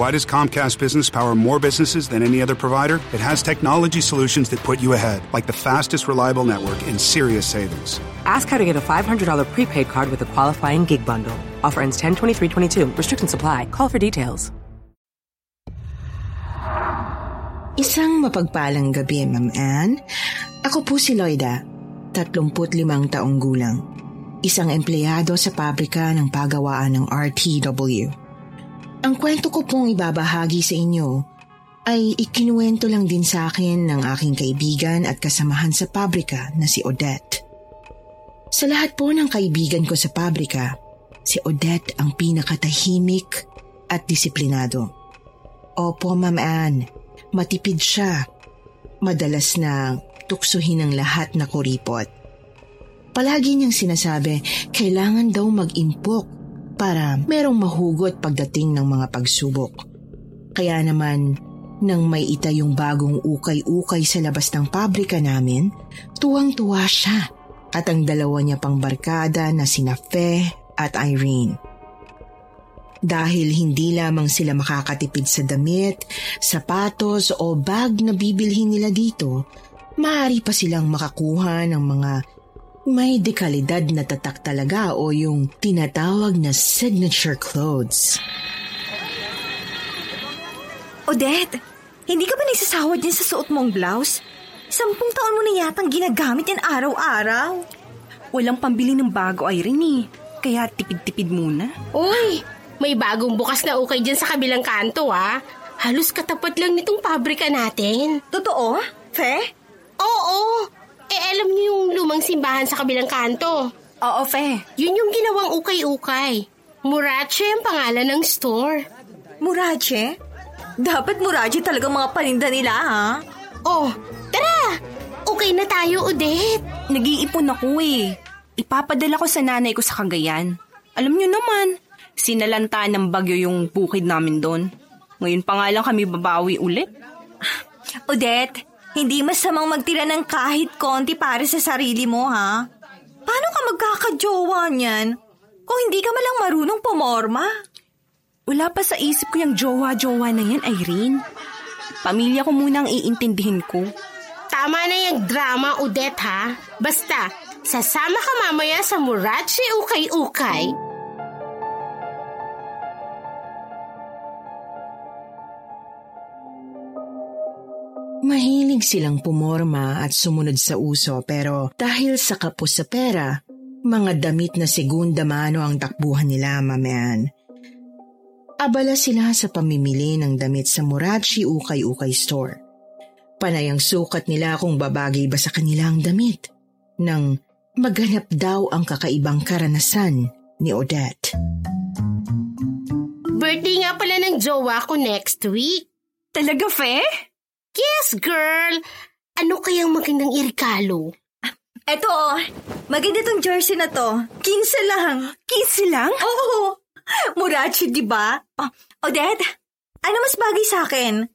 Why does Comcast Business power more businesses than any other provider? It has technology solutions that put you ahead, like the fastest reliable network and serious savings. Ask how to get a $500 prepaid card with a qualifying gig bundle. Offer ends 10 23 22. Restrictions apply. Call for details. Isang mapagpalang gabi, Ma'am Anne. Ako po si Loida, 35 taong gulang. Isang empleyado sa pabrika ng pagawaan ng RTW. Ang kwento ko pong ibabahagi sa inyo ay ikinuwento lang din sa akin ng aking kaibigan at kasamahan sa pabrika na si Odette. Sa lahat po ng kaibigan ko sa pabrika, si Odette ang pinakatahimik at disiplinado. Opo, Ma'am Anne, matipid siya. Madalas na tuksuhin ang lahat na kuripot. Palagi niyang sinasabi, kailangan daw mag-impok para merong mahugot pagdating ng mga pagsubok. Kaya naman, nang may ita yung bagong ukay-ukay sa labas ng pabrika namin, tuwang-tuwa siya at ang dalawa niya pang barkada na sina Fe at Irene. Dahil hindi lamang sila makakatipid sa damit, sapatos o bag na bibilhin nila dito, maaari pa silang makakuha ng mga may dekalidad na tatak talaga o yung tinatawag na signature clothes. Odette, hindi ka ba nagsasawad din sa suot mong blouse? Sampung taon mo na yatang ginagamit yan araw-araw. Walang pambili ng bago, Irene eh. Kaya tipid-tipid muna. Uy, may bagong bukas na ukay dyan sa kabilang kanto ah. Halos katapat lang nitong pabrika natin. Totoo? Fe? Oo, eh, alam niyo yung lumang simbahan sa kabilang kanto. Oo, Fe. Yun yung ginawang ukay-ukay. Murache ang pangalan ng store. Murache? Dapat Murache talaga mga paninda nila, ha? Oh, tara! Okay na tayo, Odette. Nag-iipon ako eh. Ipapadala ko sa nanay ko sa Cagayan. Alam niyo naman, sinalanta ng bagyo yung bukid namin doon. Ngayon pa nga lang kami babawi ulit. Odette, hindi masamang magtira ng kahit konti para sa sarili mo, ha? Paano ka magkakajowa niyan kung hindi ka malang marunong pumorma? Wala pa sa isip ko yung jowa-jowa na yan, Irene. Pamilya ko muna ang iintindihin ko. Tama na yung drama, Odette, ha? Basta, sasama ka mamaya sa Murachi Ukay-Ukay. Mahilig silang pumorma at sumunod sa uso pero dahil sa kapos sa pera, mga damit na segunda mano ang takbuhan nila, mamean. Abala sila sa pamimili ng damit sa Murachi Ukay-Ukay Store. Panay ang sukat nila kung babagay ba sa kanilang damit. Nang maganap daw ang kakaibang karanasan ni Odette. Birthday nga pala ng jowa ko next week. Talaga, Fe? Yes, girl! Ano kayang magandang irikalo? Eto, oh. Maganda tong jersey na to. 15 lang. 15 lang? Oo. Murachi, di ba? Oh, Odette, ano mas bagay sa akin?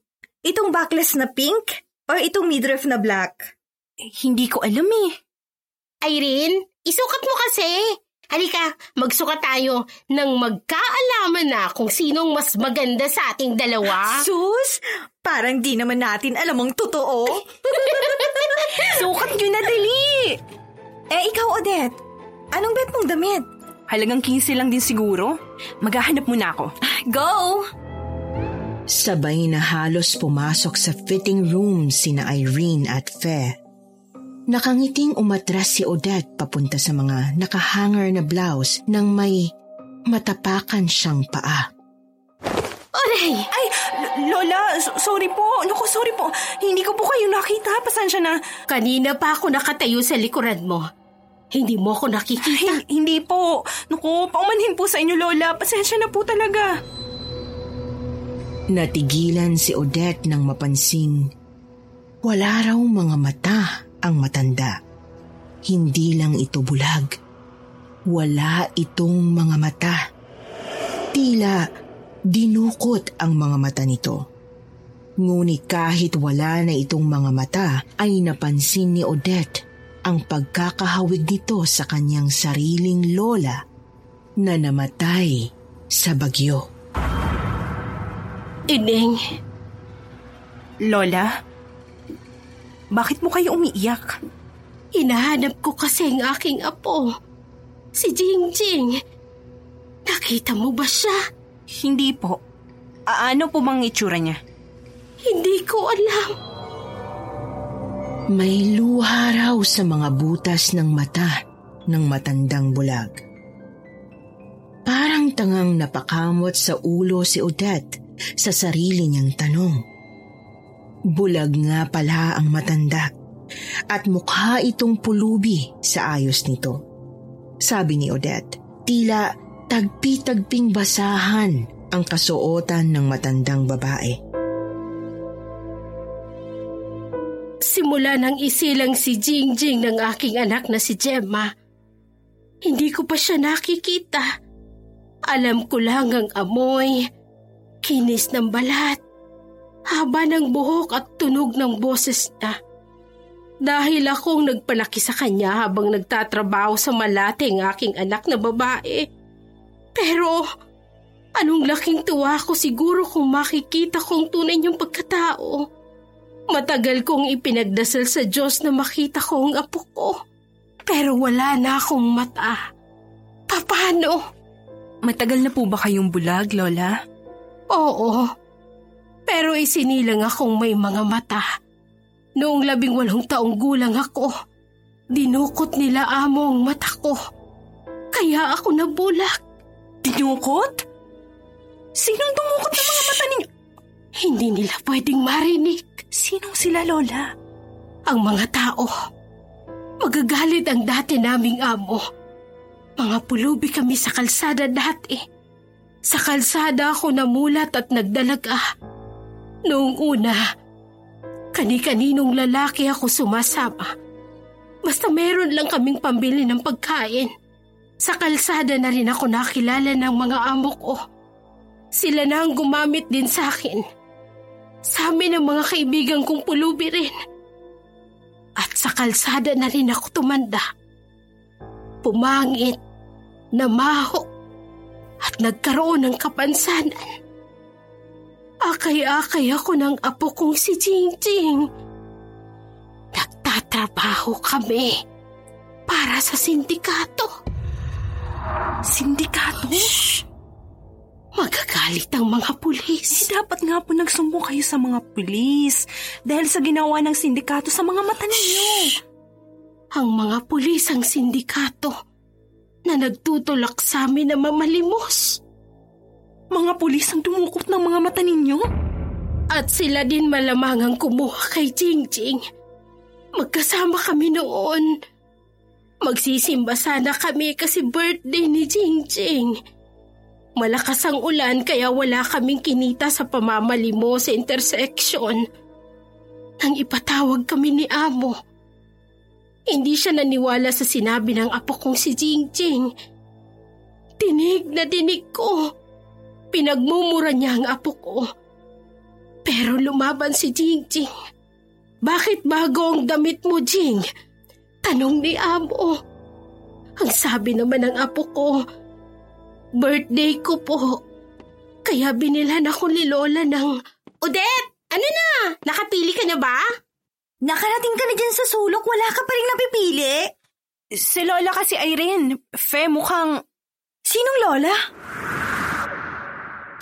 Itong backless na pink or itong midriff na black? Eh, hindi ko alam eh. Irene, isukat mo kasi. Halika, magsukat tayo nang magkaalaman na kung sinong mas maganda sa ating dalawa. Sus, parang di naman natin alam ang totoo. Sukat nyo na dali! Eh, ikaw, Odette, anong bet mong damit? Halagang 15 lang din siguro. Maghahanap muna ako. Go! Sabay na halos pumasok sa fitting room sina Irene at Fe. Nakangiting umatras si Odette papunta sa mga nakahanger na blouse nang may matapakan siyang paa. Aray! Ay, Lola, sorry po. Naku, sorry po. Hindi ko po kayo nakita. Pasensya na. Kanina pa ako nakatayo sa likuran mo. Hindi mo ako nakikita. Ay, hindi po. Naku, paumanhin po sa inyo, Lola. Pasensya na po talaga. Natigilan si Odette nang mapansing wala raw mga mata ang matanda. Hindi lang ito bulag. Wala itong mga mata. Tila dinukot ang mga mata nito. Ngunit kahit wala na itong mga mata ay napansin ni Odette ang pagkakahawig nito sa kanyang sariling lola na namatay sa bagyo. Ining. Lola, bakit mo kayo umiiyak? Hinahanap ko kasi ang aking apo. Si Jingjing. Nakita mo ba siya? Hindi po. Ano po bang itsura niya? Hindi ko alam. May luha raw sa mga butas ng mata ng matandang bulag. Parang tangang napakamot sa ulo si Odette sa sarili niyang tanong. Bulag nga pala ang matanda at mukha itong pulubi sa ayos nito. Sabi ni Odette, tila tagpi-tagping basahan ang kasuotan ng matandang babae. Simula nang isilang si Jingjing ng aking anak na si Gemma, hindi ko pa siya nakikita. Alam ko lang ang amoy, kinis ng balat, haba ng buhok at tunog ng boses niya. Dahil akong nagpalaki sa kanya habang nagtatrabaho sa malate ang aking anak na babae. Pero anong laking tuwa ko siguro kung makikita kong tunay niyong pagkatao. Matagal kong ipinagdasal sa Diyos na makita ko ang apo ko. Pero wala na akong mata. Paano? Matagal na po ba kayong bulag, Lola? Oo. Pero isinilang akong may mga mata. Noong labing walong taong gulang ako, dinukot nila amo ang mata ko. Kaya ako nabulak. Dinukot? Sinong dumukot ng mga mata ninyo? Hindi nila pwedeng marinig. Sinong sila, Lola? Ang mga tao. Magagalit ang dati naming amo. Mga pulubi kami sa kalsada dati. Sa kalsada ako namulat at nagdalaga. Noong una, kani-kaninong lalaki ako sumasama. Basta meron lang kaming pambili ng pagkain. Sa kalsada na rin ako nakilala ng mga amo ko. Sila na ang gumamit din sa akin. Sa amin ang mga kaibigan kong pulubi rin. At sa kalsada na rin ako tumanda. Pumangit, namaho, at nagkaroon ng kapansanan. Akay-akay ako ng apo kong si Jingjing. Nagtatrabaho kami para sa sindikato. Sindikato? Shh! Magagalit ang mga pulis. Eh, dapat nga po nagsumbong kayo sa mga pulis dahil sa ginawa ng sindikato sa mga mata ninyo. Ang mga pulis ang sindikato na nagtutulak sa amin na mamalimos. Mga pulis ang dumukot ng mga mata ninyo? At sila din malamang ang kumuha kay Jingjing. Magkasama kami noon. Magsisimba sana kami kasi birthday ni Jingjing. Malakas ang ulan kaya wala kaming kinita sa pamamalimo sa intersection. Nang ipatawag kami ni Amo. Hindi siya naniwala sa sinabi ng apo kong si Jingjing. Tinig na dinig ko. Pinagmumura niya ang apo ko. Pero lumaban si Jingjing. Bakit bago ang damit mo, Jing? Tanong ni Amo. Ang sabi naman ng apo ko, birthday ko po. Kaya binilhan ako ni Lola ng... Odette! Ano na? Nakapili ka na ba? Nakarating ka na dyan sa sulok, wala ka pa rin napipili. Si Lola kasi Irene, Fe mukhang... Sinong Lola?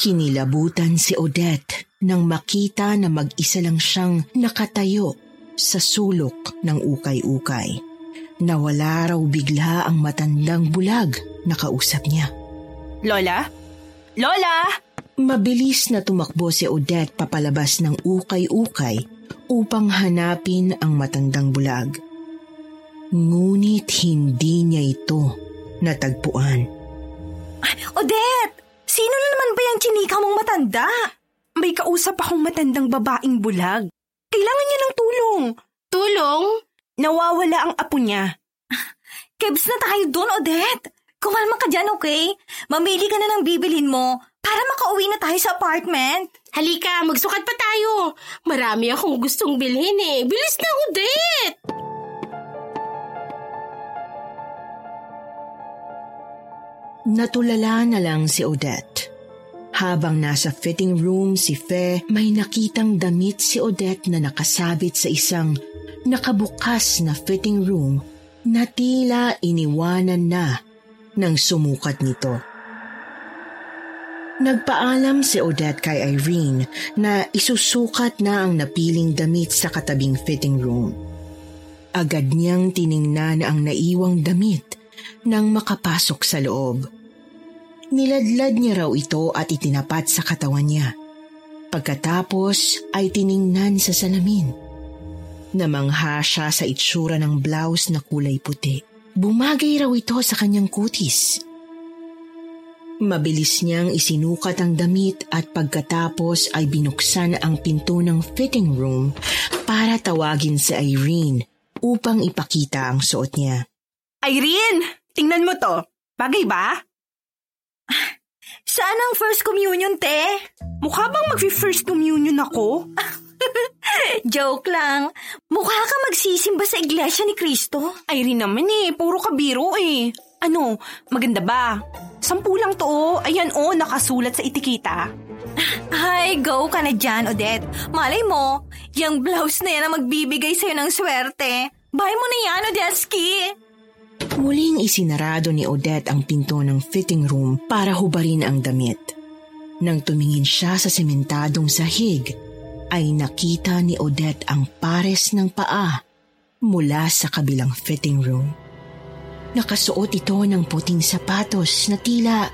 Kinilabutan si Odette nang makita na mag-isa lang siyang nakatayo sa sulok ng ukay-ukay. Nawala raw bigla ang matandang bulag na kausap niya. Lola? Lola! Mabilis na tumakbo si Odette papalabas ng ukay-ukay upang hanapin ang matandang bulag. Ngunit hindi niya ito natagpuan. Odette! Sino na naman ba yung chinika mong matanda? May kausap akong matandang babaeng bulag. Kailangan niya ng tulong. Tulong? Nawawala ang apo niya. Kebs na tayo doon, Odette. Kumalma ka dyan, okay? Mamili ka na ng bibilhin mo para makauwi na tayo sa apartment. Halika, magsukat pa tayo. Marami akong gustong bilhin eh. Bilis na, Odette! Natulala na lang si Odette. Habang nasa fitting room si Fe, may nakitang damit si Odette na nakasabit sa isang nakabukas na fitting room na tila iniwanan na ng sumukat nito. Nagpaalam si Odette kay Irene na isusukat na ang napiling damit sa katabing fitting room. Agad niyang tiningnan ang naiwang damit nang makapasok sa loob. Niladlad niya raw ito at itinapat sa katawan niya. Pagkatapos ay tiningnan sa salamin. Namangha siya sa itsura ng blouse na kulay puti. Bumagay raw ito sa kanyang kutis. Mabilis niyang isinukat ang damit at pagkatapos ay binuksan ang pinto ng fitting room para tawagin si Irene upang ipakita ang suot niya. Irene, tingnan mo to. Bagay ba? Saan ang first communion, te? Mukha bang mag-first communion ako? Joke lang. Mukha ka magsisimba sa iglesia ni Kristo. Irene naman eh, puro kabiro eh. Ano, maganda ba? Sampu lang to oh. Ayan oh, nakasulat sa etiketa. Ay, go ka na dyan, Odette. Malay mo, yung blouse na yan ang magbibigay sa'yo ng swerte. Buy mo na yan, Odeski. Muling isinarado ni Odette ang pinto ng fitting room para hubarin ang damit. Nang tumingin siya sa sementadong sahig, ay nakita ni Odette ang pares ng paa mula sa kabilang fitting room. Nakasuot ito ng puting sapatos na tila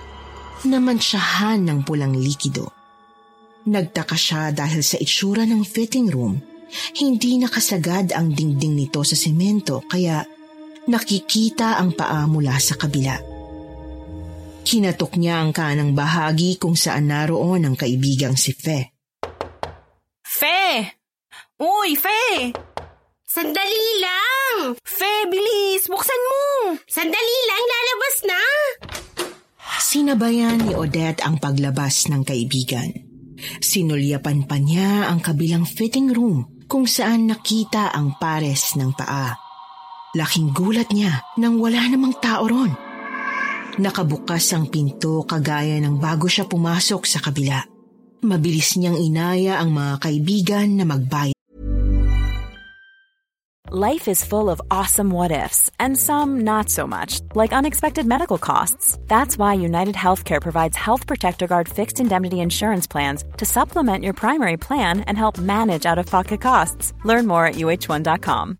namansyahan ng pulang likido. Nagtaka siya dahil sa itsura ng fitting room, hindi nakasagad ang dingding nito sa semento kaya nakikita ang paa mula sa kabila. Kinatok niya ang kanang bahagi kung saan naroon ang kaibigang si Fe. Fe! Uy, Fe! Sandali lang! Fe, bilis! Buksan mo! Sandali lang, lalabas na! Sinabayan ni Odette ang paglabas ng kaibigan. Sinulyapan pa niya ang kabilang fitting room kung saan nakita ang pares ng paa. Laking gulat niya nang wala namang tao ron. Nakabukas ang pinto kagaya ng bago siya pumasok sa kabila. Mabilis niyang inaya ang mga kaibigan na magbayad. Life is full of awesome what ifs, and some not so much, like unexpected medical costs. That's why United Healthcare provides Health Protector Guard fixed indemnity insurance plans to supplement your primary plan and help manage out of pocket costs. Learn more at uh1.com.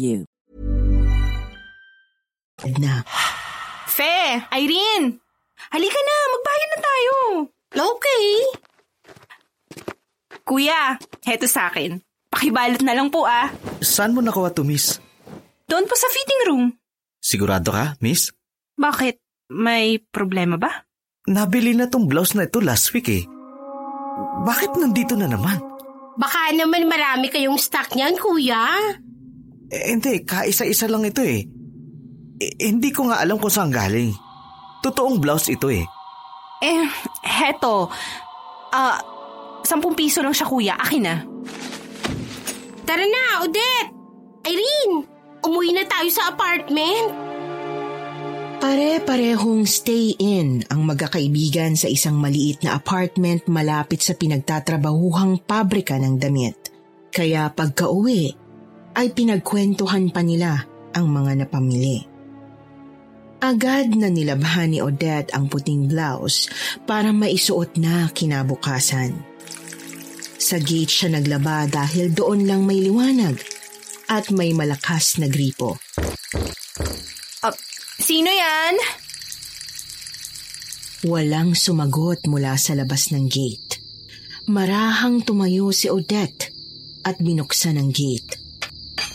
Na. Fe! Irene! Halika na, magbayad na tayo. Okay. Kuya, heto sa akin. Pakibalot na lang po ah. Saan mo nakuha to, miss? Doon po sa fitting room. Sigurado ka, miss? Bakit? May problema ba? Nabili na tong blouse na ito last week eh. Bakit nandito na naman? Baka naman marami kayong stock niyan, kuya. Eh, hindi, kaisa-isa lang ito eh. Eh, hindi ko nga alam kung saan galing. Totoong blouse ito eh. Eh, heto. Ah, sampung piso lang siya kuya. Akin na. Tara na, Odette! Irene! Umuwi na tayo sa apartment. Pare-parehong stay-in ang magkakaibigan sa isang maliit na apartment malapit sa pinagtatrabahuhang pabrika ng damit. Kaya pagka-uwi, ay pinagkwentuhan pa nila ang mga napamili. Agad na nilabhan ni Odette ang puting blouse para maisuot na kinabukasan. Sa gate siya naglaba dahil doon lang may liwanag at may malakas na gripo. Uh, sino yan? Walang sumagot mula sa labas ng gate. Marahang tumayo si Odette at binuksan ang gate.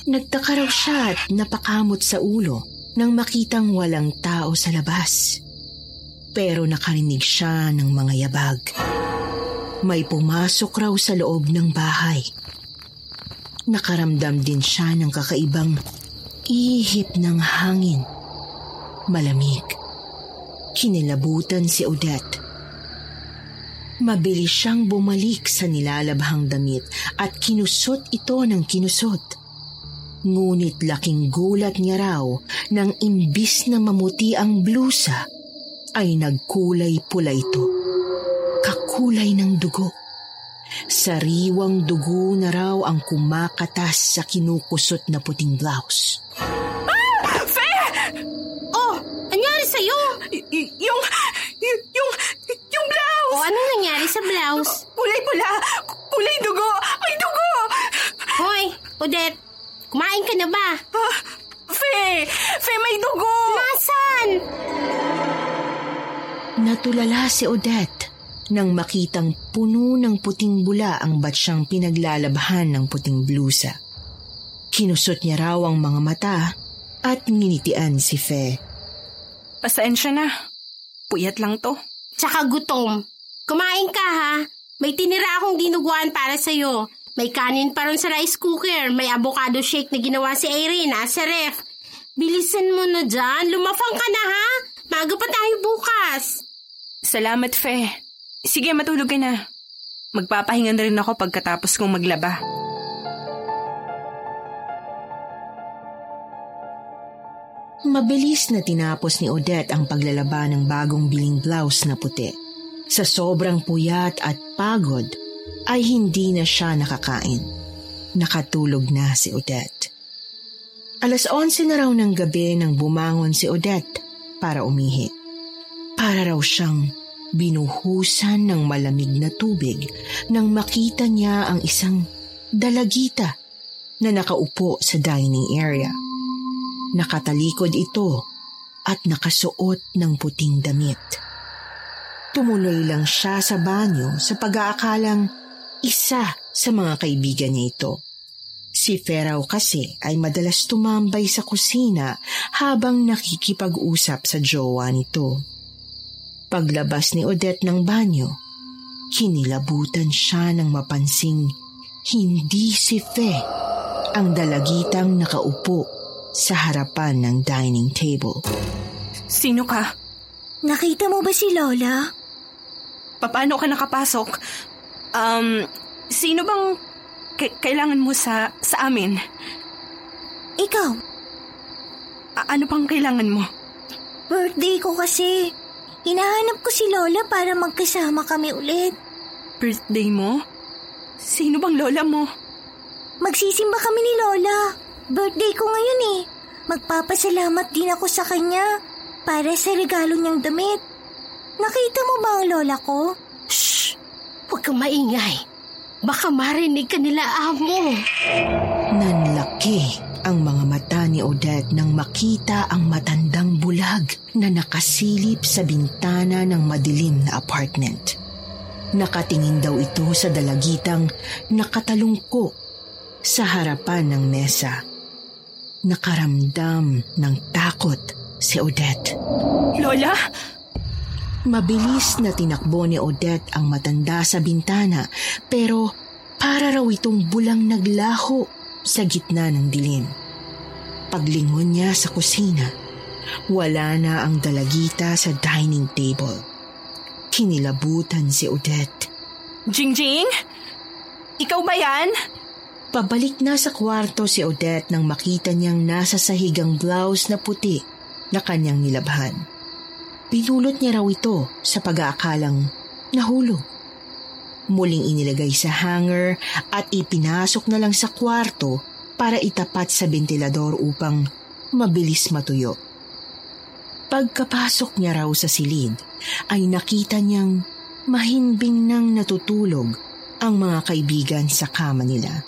Nagtaka raw siya at napakamot sa ulo nang makitang walang tao sa labas. Pero nakarinig siya ng mga yabag. May pumasok raw sa loob ng bahay. Nakaramdam din siya ng kakaibang ihip ng hangin. Malamig. Kinilabutan si Odette. Mabilis siyang bumalik sa nilalabhang damit at kinusot ito ng kinusot. Ngunit laking gulat niya raw nang imbis na mamuti ang blusa ay nagkulay pula ito. Kakulay ng dugo. Sariwang dugo na raw ang kumakatas sa kinukusot na puting blouse. Ah! Fe! Oh, anyari sa'yo? Y- y- yung, y- yung, yung blouse! O, anong nangyari sa blouse? Kulay pula! Kulay dugo! May dugo! Hoy, Odette, kumain ka na ba? Ah, Fe! Fe, may dugo! Nasaan? Natulala si Odette nang makitang puno ng puting bula ang batsyang pinaglalabhan ng puting blusa. Kinusot niya raw ang mga mata at nginitian si Fe. Pasensya na. Puyat lang to. Tsaka gutom. Kumain ka ha. May tinira akong dinuguan para sa'yo. May kanin pa ron sa rice cooker. May avocado shake na ginawa si Irene sa ref. Bilisan mo na dyan. Lumafang ka na ha. Maga pa tayo bukas. Salamat, Fe. Sige, matulog ka na. Magpapahinga na rin ako pagkatapos kong maglaba. Mabilis na tinapos ni Odette ang paglalaba ng bagong biling blouse na puti. Sa sobrang puyat at pagod, ay hindi na siya nakakain. Nakatulog na si Odette. Alas 11 na raw ng gabi nang bumangon si Odette para umihi. Para raw siyang binuhusan ng malamig na tubig nang makita niya ang isang dalagita na nakaupo sa dining area. Nakatalikod ito at nakasuot ng puting damit. Tumuloy lang siya sa banyo sa pag-aakalang isa sa mga kaibigan niya ito. Si Feraw kasi ay madalas tumambay sa kusina habang nakikipag-usap sa jowa nito. Paglabas ni Odette ng banyo, kinilabutan siya ng mapansing hindi si Fe ang dalagitang nakaupo sa harapan ng dining table. Sino ka? Nakita mo ba si Lola? Paano ka nakapasok? Um, sino bang k- kailangan mo sa, sa amin? Ikaw. A- ano bang kailangan mo? Birthday ko kasi. Hinahanap ko si Lola para magkasama kami ulit. Birthday mo? Sino bang lola mo? Magsisimba kami ni Lola. Birthday ko ngayon eh. Magpapasalamat din ako sa kanya para sa regalo niyang damit. Nakita mo ba ang lola ko? Shh! Huwag kang maingay. Baka marinig ka nila amo. Nanlaki ang mga mata ni Odette nang makita ang matandang bulag na nakasilip sa bintana ng madilim na apartment. Nakatingin daw ito sa dalagitang nakatalungko sa harapan ng mesa. Nakaramdam ng takot si Odette. Lola? Mabilis na tinakbo ni Odette ang matanda sa bintana pero para raw itong bulang naglaho sa gitna ng dilim. Paglingon niya sa kusina, Wala na ang dalagita sa dining table. Kinilabutan si Odette. Jingjing? Ikaw ba yan? Pabalik na sa kwarto si Odette nang makita niyang nasa sahigang blouse na puti na kanyang nilabhan. Pinulot niya raw ito sa pag-aakalang nahulog. Muling inilagay sa hanger at ipinasok na lang sa kwarto para itapat sa ventilador upang mabilis matuyo. Pagkapasok niya raw sa silid, ay nakita niyang mahimbing nang natutulog ang mga kaibigan sa kama nila.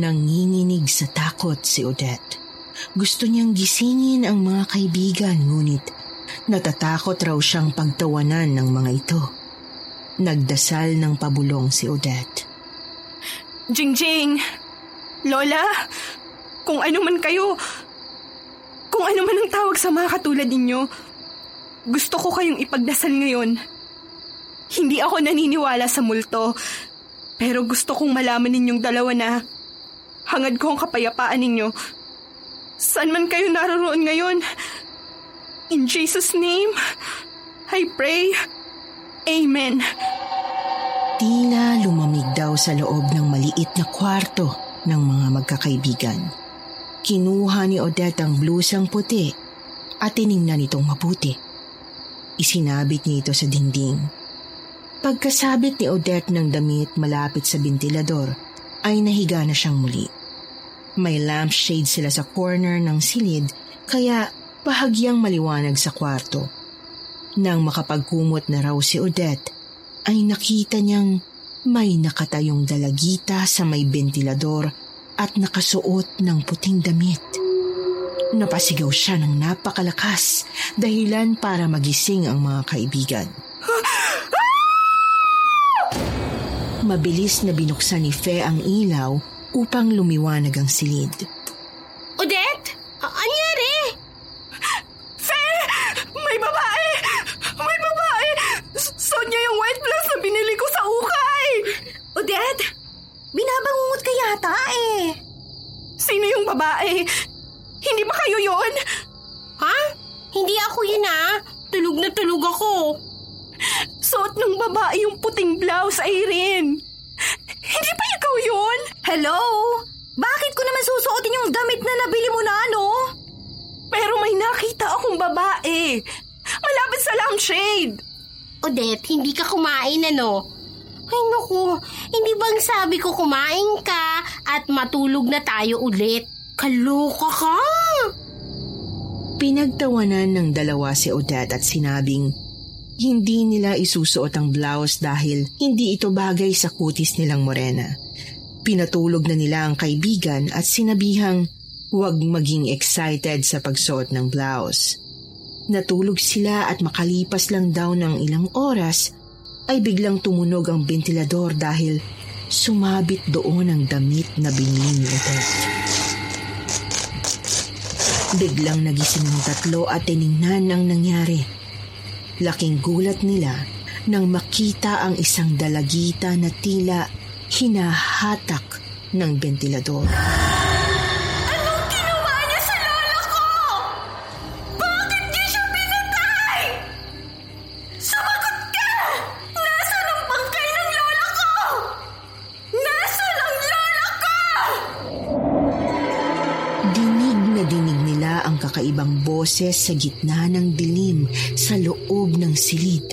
Nanginginig sa takot si Odette. Gusto niyang gisingin ang mga kaibigan ngunit natatakot raw siyang pagtawanan ng mga ito. Nagdasal ng pabulong si Odette. Jingjing! Lola! Kung ano man kayo, kung ano man ang tawag sa mga katulad ninyo, gusto ko kayong ipagdasal ngayon. Hindi ako naniniwala sa multo, pero gusto kong malaman ninyong dalawa na hangad ko ang kapayapaan ninyo. Saan man kayo naroon ngayon? In Jesus' name, I pray. Amen. Tila lumamig daw sa loob ng maliit na kwarto ng mga magkakaibigan. Kinuha ni Odette ang blusang puti at tiningnan itong mabuti. Isinabit niya ito sa dingding. Pagkasabit ni Odette ng damit malapit sa ventilador, ay nahiga na siyang muli. May lampshade sila sa corner ng silid kaya bahagyang maliwanag sa kwarto. Nang makapagkumot na raw si Odette, ay nakita niyang may nakatayong dalagita sa may ventilador at nakasuot ng puting damit. Napasigaw siya ng napakalakas dahilan para magising ang mga kaibigan. Mabilis na binuksan ni Fe ang ilaw upang lumiwanag ang silid. Tulog na tulog ako. Suot ng babae yung puting blouse, Irene. Hindi ba ikaw yun? Hello? Bakit ko naman susuotin yung damit na nabili mo na ano? Pero may nakita akong babae. Malapit sa lampshade. Odette, hindi ka kumain ano? Ay naku, hindi bang sabi ko kumain ka at matulog na tayo ulit? Kaloka ka! Pinagtawanan ng dalawa si Odette at sinabing hindi nila isusuot ang blouse dahil hindi ito bagay sa kutis nilang morena. Pinatulog na nila ang kaibigan at sinabihang huwag maging excited sa pagsuot ng blouse. Natulog sila at makalipas lang daw ng ilang oras ay biglang tumunog ang ventilador dahil sumabit doon ang damit na binili ni Odette. Biglang nagising ang tatlo at tiningnan ang nangyari. Laking gulat nila nang makita ang isang dalagita na tila hinahatak ng ventilador. Boses sa gitna ng dilim sa loob ng silid.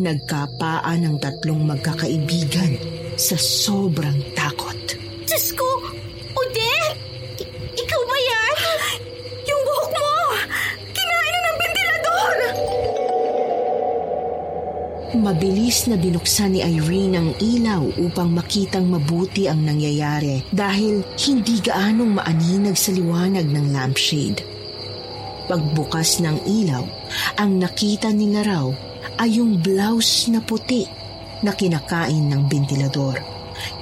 Nagkapaan ang tatlong magkakaibigan sa sobrang takot. Diyos ko! Odette! I- ikaw ba yan? Yung buhok mo! Kinain na ng ventilador! Mabilis na binuksan ni Irene ang ilaw upang makitang mabuti ang nangyayari dahil hindi gaanong maaninag sa liwanag ng lampshade. Pagbukas ng ilaw, ang nakita nila raw ay yung blouse na puti na kinakain ng ventilador.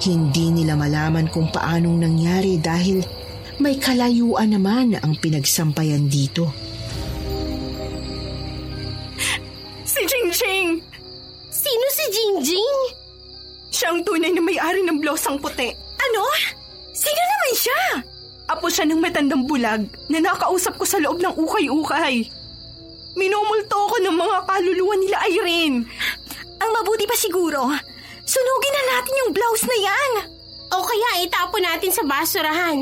Hindi nila malaman kung paanong nangyari dahil may kalayuan naman ang pinagsampayan dito. Si Jingjing! Sino si Jingjing? Siya ang tunay na may-ari ng blosang puti. Siya? Ng matandang bulag na nakausap ko sa loob ng ukay-ukay. Minumulto ko ng mga kaluluwa nila Irene. Ang mabuti pa siguro, sunugin na natin yung blouse na yan. O kaya itapon natin sa basurahan.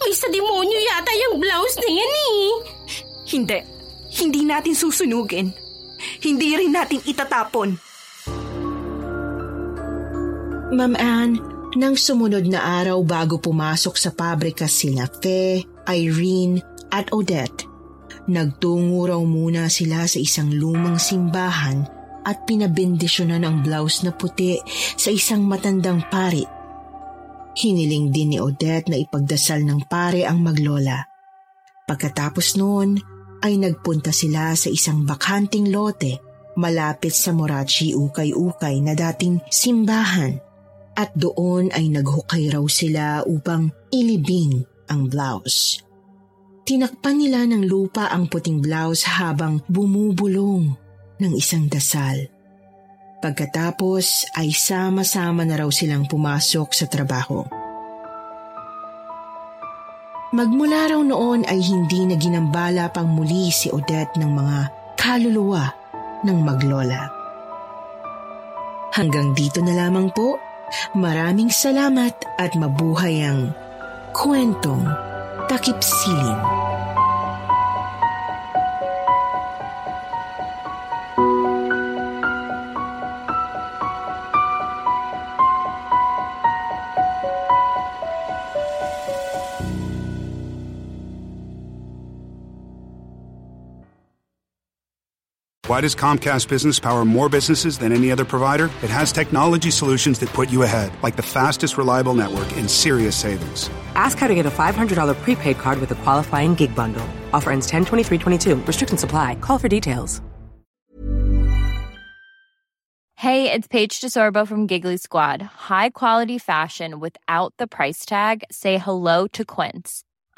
May sa demonyo yata yung blouse na yan eh. Hindi. Hindi natin susunugin. Hindi rin natin itatapon. Ma'am Anne, nang sumunod na araw bago pumasok sa pabrika sina Fe, Irene at Odette, nagtungo raw muna sila sa isang lumang simbahan at pinabendisyonan ang blouse na puti sa isang matandang pari. Hiniling din ni Odette na ipagdasal ng pare ang maglola. Pagkatapos noon ay nagpunta sila sa isang bakanting lote malapit sa Morachi Ukay-Ukay na dating simbahan at doon ay naghukay raw sila upang ilibing ang blouse. Tinakpan nila ng lupa ang puting blouse habang bumubulong ng isang dasal. Pagkatapos ay sama-sama na raw silang pumasok sa trabaho. Magmula raw noon ay hindi na ginambala pang muli si Odette ng mga kaluluwa ng maglola. Hanggang dito na lamang po Maraming salamat at mabuhay ang kwentong takip silim. Why does Comcast Business power more businesses than any other provider? It has technology solutions that put you ahead, like the fastest reliable network and serious savings. Ask how to get a $500 prepaid card with a qualifying gig bundle. Offer ends 10 23 22. Restrictions apply. Call for details. Hey, it's Paige DeSorbo from Giggly Squad. High quality fashion without the price tag? Say hello to Quince.